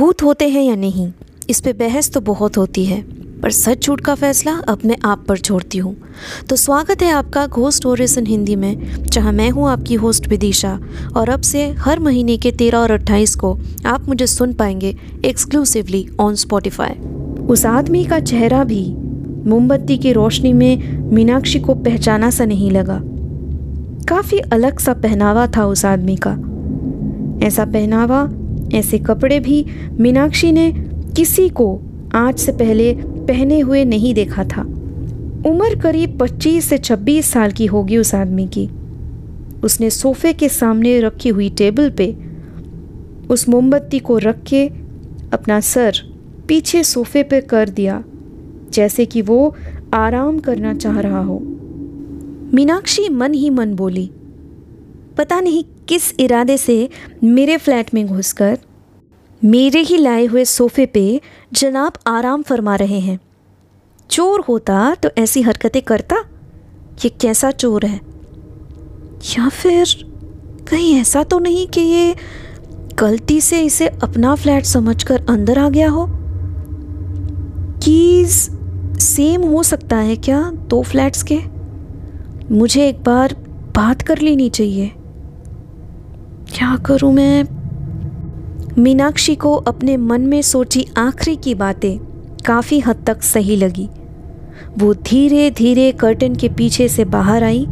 भूत होते हैं या नहीं, इस पे बहस तो बहुत होती है, पर सच झूठ का फैसला अब मैं आप पर छोड़ती हूँ। तो स्वागत है आपका घोस्ट स्टोरीज इन हिंदी में, जहाँ मैं हूँ आपकी होस्ट विदिशा, और अब से हर महीने के तेरह और अट्ठाईस को आप मुझे सुन पाएँगे एक्सक्लूसिवली ऑन स्पॉटिफाई उस आदमी का चेहरा भी मोमबत्ती की रोशनी में मीनाक्षी को पहचाना सा नहीं लगा। काफ़ी अलग सा पहनावा था उस आदमी का। ऐसा पहनावा ऐसे कपड़े भी मीनाक्षी ने किसी को आज से पहले पहने हुए नहीं देखा था। उम्र करीब 25 से 26 साल की होगी उस आदमी की। उसने सोफे के सामने रखी हुई टेबल पे उस मोमबत्ती को रख के अपना सर पीछे सोफे पे कर दिया, जैसे कि वो आराम करना चाह रहा हो। मीनाक्षी मन ही मन बोली, पता नहीं किस इरादे से मेरे फ्लैट में घुसकर मेरे ही लाए हुए सोफे पे जनाब आराम फरमा रहे हैं। चोर होता तो ऐसी हरकतें करता? ये कैसा चोर है? या फिर कहीं ऐसा तो नहीं कि ये गलती से इसे अपना फ्लैट समझकर अंदर आ गया हो? कीज सेम हो सकता है क्या दो फ्लैट्स के? मुझे एक बार बात कर लेनी चाहिए। क्या करूँ मैं? मीनाक्षी को अपने मन में सोची आखिरी की बातें काफ़ी हद तक सही लगी। वो धीरे धीरे कर्टन के पीछे से बाहर आई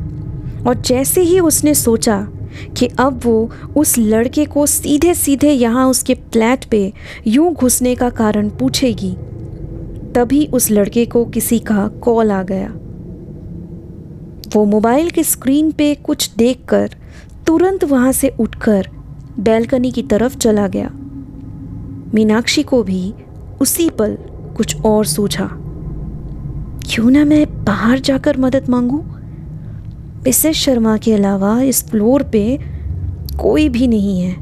और जैसे ही उसने सोचा कि अब वो उस लड़के को सीधे सीधे यहाँ उसके फ्लैट पे यूँ घुसने का कारण पूछेगी, तभी उस लड़के को किसी का कॉल आ गया। वो मोबाइल के स्क्रीन पे कुछ देखकर तुरंत वहाँ से उठकर बैल्कनी की तरफ़ चला गया। मीनाक्षी को भी उसी पल कुछ और सूझा। क्यों ना मैं बाहर जाकर मदद मांगू? मिसेस शर्मा के अलावा इस फ्लोर पे कोई भी नहीं है।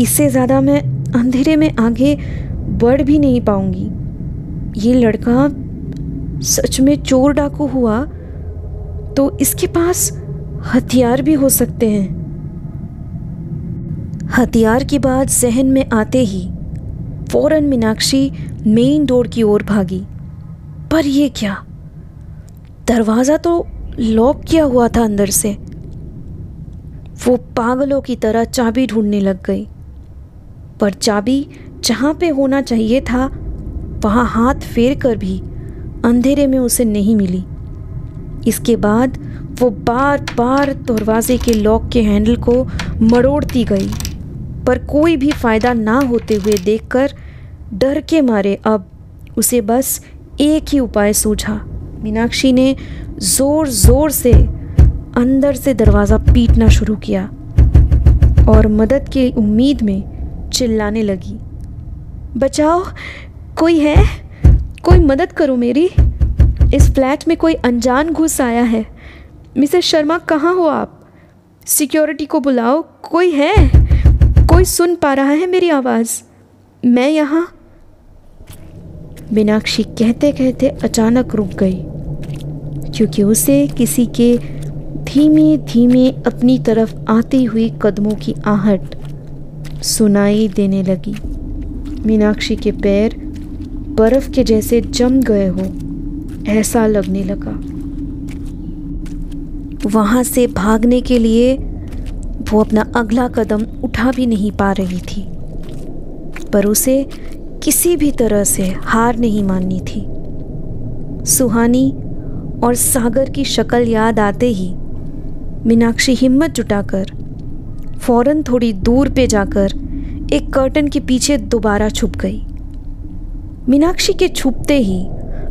इससे ज़्यादा मैं अंधेरे में आगे बढ़ भी नहीं पाऊँगी। ये लड़का सच में चोर डाकू हुआ तो इसके पास हथियार भी हो सकते हैं। हथियार की बात जहन में आते ही फ़ौरन मीनाक्षी मेन डोर की ओर भागी। पर ये क्या? दरवाज़ा तो लॉक किया हुआ था अंदर से। वो पागलों की तरह चाबी ढूँढने लग गई। पर चाबी जहाँ पे होना चाहिए था, वहाँ हाथ फेर कर भी अंधेरे में उसे नहीं मिली। इसके बाद वो बार बार दरवाजे के लॉक के हैंडल को मरोड़ती गई। पर कोई भी फ़ायदा ना होते हुए देखकर डर के मारे अब उसे बस एक ही उपाय सूझा। मीनाक्षी ने ज़ोर ज़ोर से अंदर से दरवाज़ा पीटना शुरू किया और मदद की उम्मीद में चिल्लाने लगी। बचाओ, कोई है? कोई मदद करो मेरी। इस फ्लैट में कोई अनजान घुस आया है। मिसेस शर्मा, कहाँ हो आप? सिक्योरिटी को बुलाओ। कोई है? कोई सुन पा रहा है मेरी आवाज़? मैं यहाँ? मीनाक्षी कहते कहते अचानक रुक गई, क्योंकि उसे किसी के धीमे धीमे अपनी तरफ़ आती हुई कदमों की आहट सुनाई देने लगी। मीनाक्षी के पैर बर्फ़ के जैसे जम गए हो, ऐसा लगने लगा। वहाँ से भागने के लिए वो अपना अगला कदम उठा भी नहीं पा रही थी, पर उसे किसी भी तरह से हार नहीं माननी थी। सुहानी और सागर की शक्ल याद आते ही मीनाक्षी हिम्मत जुटाकर फ़ौरन थोड़ी दूर पे जाकर एक कर्टन के पीछे दोबारा छुप गई। मीनाक्षी के छुपते ही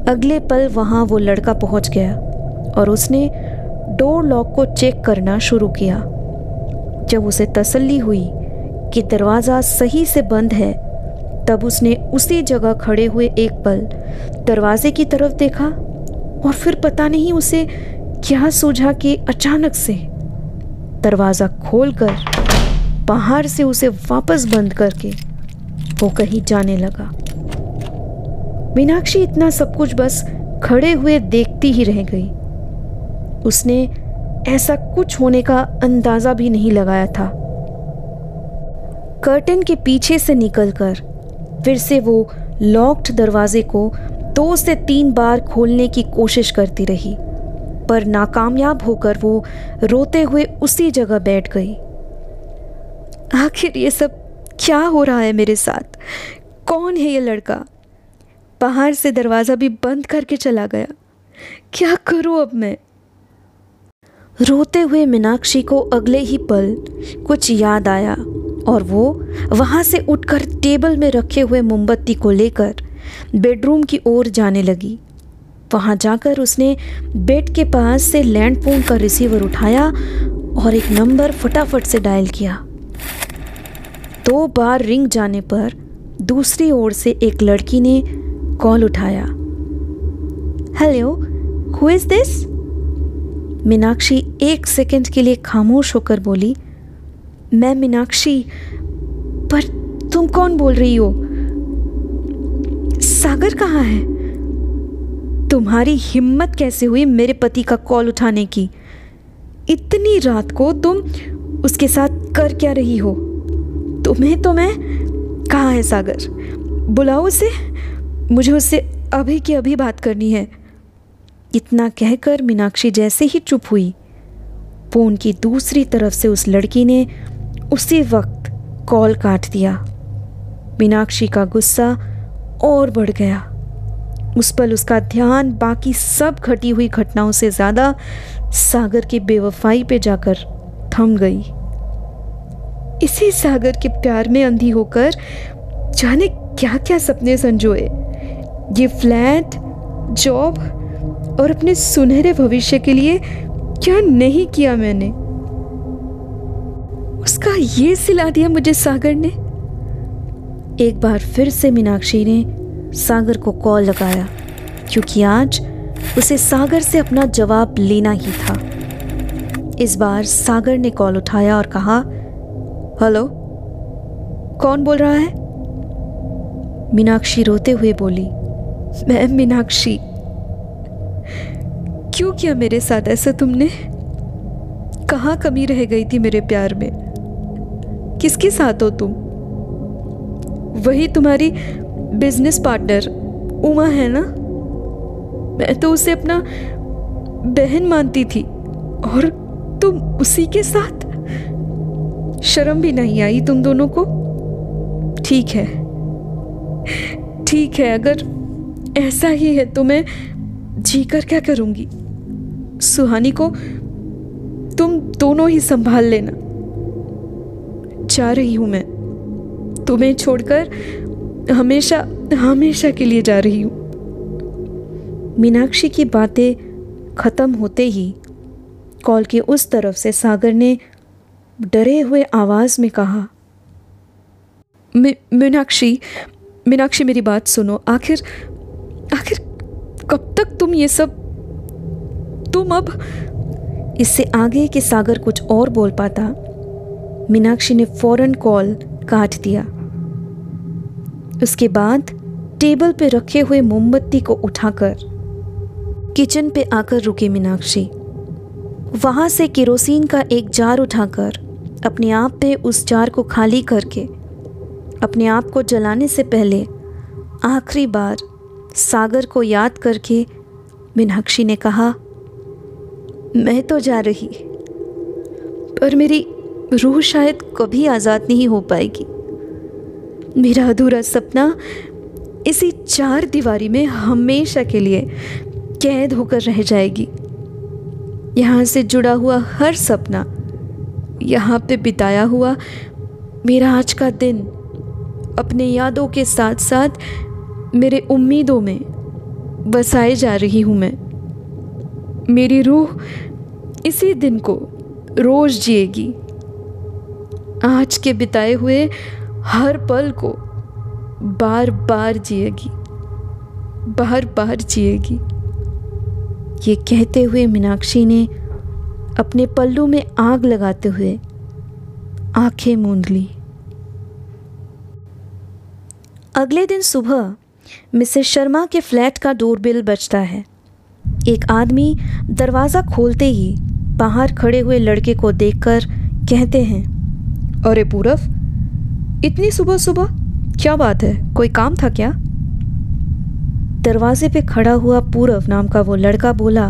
अगले पल वहाँ वो लड़का पहुँच गया और उसने डोर लॉक को चेक करना शुरू किया। जब उसे तसल्ली हुई कि दरवाज़ा सही से बंद है, तब उसने उसी जगह खड़े हुए एक पल दरवाजे की तरफ़ देखा और फिर पता नहीं उसे क्या सूझा कि अचानक से दरवाज़ा खोलकर बाहर से उसे वापस बंद करके वो कहीं जाने लगा। मीनाक्षी इतना सब कुछ बस खड़े हुए देखती ही रह गई। उसने ऐसा कुछ होने का अंदाज़ा भी नहीं लगाया था। कर्टन के पीछे से निकलकर, फिर से वो लॉक्ड दरवाजे को दो से तीन बार खोलने की कोशिश करती रही, पर नाकामयाब होकर वो रोते हुए उसी जगह बैठ गई। आखिर ये सब क्या हो रहा है मेरे साथ? कौन है ये लड़का? बाहर से दरवाज़ा भी बंद करके चला गया। क्या करूँ अब मैं? रोते हुए मीनाक्षी को अगले ही पल कुछ याद आया और वो वहाँ से उठकर टेबल में रखे हुए मोमबत्ती को लेकर बेडरूम की ओर जाने लगी। वहाँ जाकर उसने बेड के पास से लैंडफोन का रिसीवर उठाया और एक नंबर फटाफट से डायल किया। दो बार रिंग जाने पर दूसरी ओर से एक लड़की ने कॉल उठाया। Hello who is this Meenakshi एक सेकंड के लिए खामोश होकर बोली, मैं मीनाक्षी, पर तुम कौन बोल रही हो? सागर कहाँ है? तुम्हारी हिम्मत कैसे हुई मेरे पति का कॉल उठाने की? इतनी रात को तुम उसके साथ कर क्या रही हो? तुम्हें तो मैं, कहाँ है सागर? बुलाओ उसे। मुझे उससे अभी की अभी बात करनी है। इतना कहकर मीनाक्षी जैसे ही चुप हुई। फ़ोन की दूसरी तरफ़ से उस लड़की ने उसी वक्त कॉल काट दिया। मीनाक्षी का गुस्सा और बढ़ गया। उस पल उसका ध्यान बाकी सब घटी हुई घटनाओं से ज़्यादा सागर की बेवफाई पे जाकर थम गई। इसी सागर के प्यार में अंधी होकर जाने क्या क्या सपने संजोए। ये फ्लैट, जॉब और अपने सुनहरे भविष्य के लिए क्या नहीं किया मैंने? उसका ये सिला दिया मुझे सागर ने। एक बार फिर से मीनाक्षी ने सागर को कॉल लगाया, क्योंकि आज उसे सागर से अपना जवाब लेना ही था। इस बार सागर ने कॉल उठाया और कहा, हेलो, कौन बोल रहा है? मीनाक्षी रोते हुए बोली, मैं मीनाक्षी। क्यों किया मेरे साथ ऐसा तुमने? कहाँ कमी रह गई थी मेरे प्यार में? किसके साथ हो तुम? वही तुम्हारी बिज़नेस पार्टनर उमा है ना? मैं तो उसे अपना बहन मानती थी, और तुम उसी के साथ? शर्म भी नहीं आई तुम दोनों को? ठीक है। ठीक है, अगर ऐसा ही है तो मैं जी कर क्या करूँगी? सुहानी को तुम दोनों ही संभाल लेना। जा रही हूँ मैं। तुम्हें छोड़कर हमेशा हमेशा के लिए जा रही हूँ। मीनाक्षी की बातें खत्म होते ही कॉल के उस तरफ़ से सागर ने डरे हुए आवाज़ में कहा मीनाक्षी मीनाक्षी मेरी बात सुनो। आखिर आखिर कब तक तुम ये सब तुम अब इससे आगे के सागर कुछ और बोल पाता। मीनाक्षी ने फ़ौरन कॉल काट दिया। उसके बाद टेबल पे रखे हुए मोमबत्ती को उठाकर किचन पे आकर रुकी मीनाक्षी। वहाँ से केरोसिन का एक जार उठाकर अपने आप पे उस जार को खाली करके अपने आप को जलाने से पहले आखिरी बार सागर को याद करके मीनाक्षी ने कहा मैं तो जा रही, पर मेरी रूह शायद कभी आज़ाद नहीं हो पाएगी। मेरा अधूरा सपना इसी चार दीवारी में हमेशा के लिए कैद होकर रह जाएगी। यहाँ से जुड़ा हुआ हर सपना, यहाँ पे बिताया हुआ मेरा आज का दिन, अपने यादों के साथ साथ मेरे उम्मीदों में बसाए जा रही हूँ मैं। मेरी रूह इसी दिन को रोज जिएगी। आज के बिताए हुए हर पल को बार बार जिएगी बार बार जिएगी। ये कहते हुए मीनाक्षी ने अपने पल्लू में आग लगाते हुए आँखें मूंद ली। अगले दिन सुबह मिसेस शर्मा के फ्लैट का डोरबेल बजता है। एक आदमी दरवाज़ा खोलते ही बाहर खड़े हुए लड़के को देखकर कहते हैं, अरे पूरब, इतनी सुबह सुबह क्या बात है? कोई काम था क्या? दरवाजे पे खड़ा हुआ पूरव नाम का वो लड़का बोला,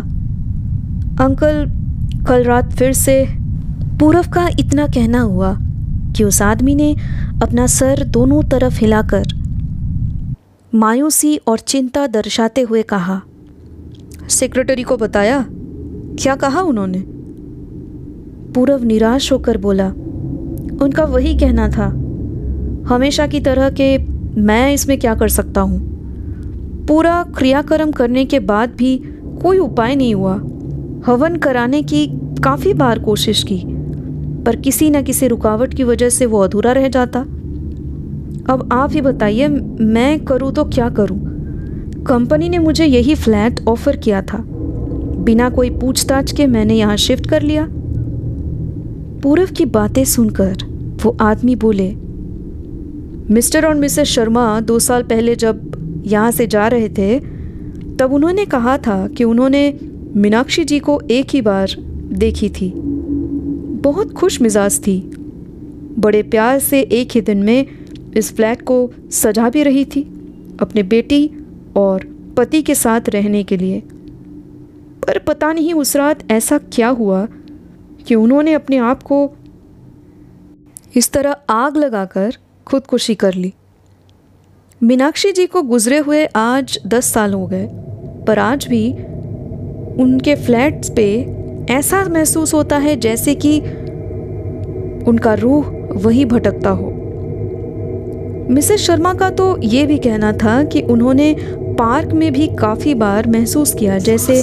अंकल, कल रात फिर से पूरव का इतना कहना हुआ कि उस आदमी ने अपना सर दोनों तरफ़ हिलाकर मायूसी और चिंता दर्शाते हुए कहा सेक्रेटरी को बताया? क्या कहा उन्होंने? पूरव निराश होकर बोला, उनका वही कहना था। हमेशा की तरह के मैं इसमें क्या कर सकता हूँ? पूरा क्रियाक्रम करने के बाद भी कोई उपाय नहीं हुआ। हवन कराने की काफ़ी बार कोशिश की, पर किसी न किसी रुकावट की वजह से वो अधूरा रह जाता। अब आप ही बताइए, मैं करूँ तो क्या करूँ? कंपनी ने मुझे यही फ्लैट ऑफ़र किया था। बिना कोई पूछताछ के मैंने यहाँ शिफ्ट कर लिया। पूरव की बातें सुनकर वो आदमी बोले, मिस्टर और मिसेस शर्मा दो साल पहले जब यहाँ से जा रहे थे, तब उन्होंने कहा था कि उन्होंने मीनाक्षी जी को एक ही बार देखी थी। बहुत खुश मिजाज थी। बड़े प्यार से एक ही दिन में इस फ्लैट को सजा भी रही थी। अपने बेटी और पति के साथ रहने के लिए। पर पता नहीं उस रात ऐसा क्या हुआ कि उन्होंने अपने आप को इस तरह आग लगाकर खुदकुशी कर ली। मीनाक्षी जी को गुजरे हुए आज दस साल हो गए, पर आज भी उनके फ्लैट्स पे ऐसा महसूस होता है जैसे कि उनका रूह वही भटकता हो। मिसेस शर्मा का तो ये भी कहना था कि उन्होंने पार्क में भी काफ़ी बार महसूस किया, जैसे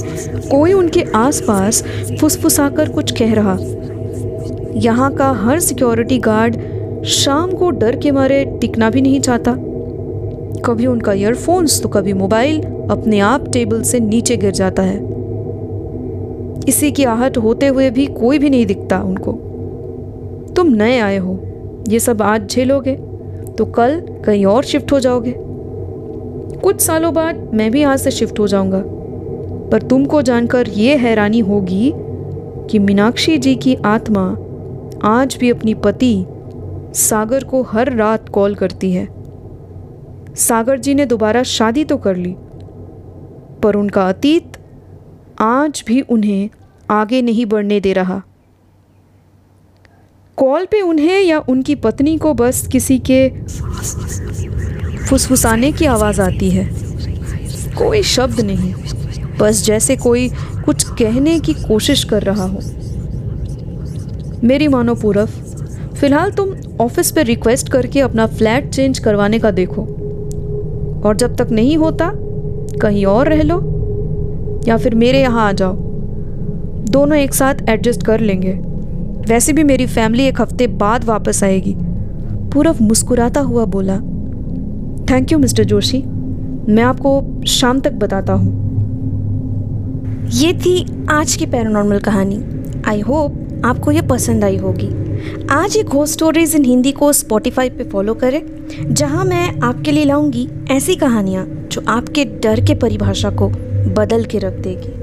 कोई उनके आसपास फुसफुसाकर कुछ कह रहा। यहाँ का हर सिक्योरिटी गार्ड शाम को डर के मारे टिकना भी नहीं चाहता। कभी उनका ईयरफोन्स तो कभी मोबाइल अपने आप टेबल से नीचे गिर जाता है। इसी की आहट होते हुए भी कोई भी नहीं दिखता उनको। तुम नए आए हो, ये सब आज झेलोगे। तो कल कहीं और शिफ्ट हो जाओगे। कुछ सालों बाद मैं भी यहाँ से शिफ्ट हो जाऊँगा। पर तुमको जानकर ये हैरानी होगी कि मीनाक्षी जी की आत्मा आज भी अपनी पति सागर को हर रात कॉल करती है। सागर जी ने दोबारा शादी तो कर ली, पर उनका अतीत आज भी उन्हें आगे नहीं बढ़ने दे रहा। कॉल पे उन्हें या उनकी पत्नी को बस किसी के फुसफुसाने की आवाज़ आती है। कोई शब्द नहीं। बस जैसे कोई कुछ कहने की कोशिश कर रहा हो। मेरी मानो पूरव फ़िलहाल तुम ऑफ़िस पे रिक्वेस्ट करके अपना फ्लैट चेंज करवाने का देखो। और जब तक नहीं होता, कहीं और रह लो, या फिर मेरे यहाँ आ जाओ। दोनों एक साथ एडजस्ट कर लेंगे। वैसे भी मेरी फैमिली एक हफ़्ते बाद वापस आएगी। पूरव मुस्कुराता हुआ बोला थैंक यू मिस्टर जोशी मैं आपको शाम तक बताता हूँ। ये थी आज की पैरानॉर्मल कहानी। आई होप आपको ये पसंद आई होगी। आज एक घोस्ट स्टोरीज इन हिंदी को स्पॉटिफाई पे फॉलो करें, जहाँ मैं आपके लिए लाऊँगी ऐसी कहानियाँ जो आपके डर के परिभाषा को बदल के रख देगी।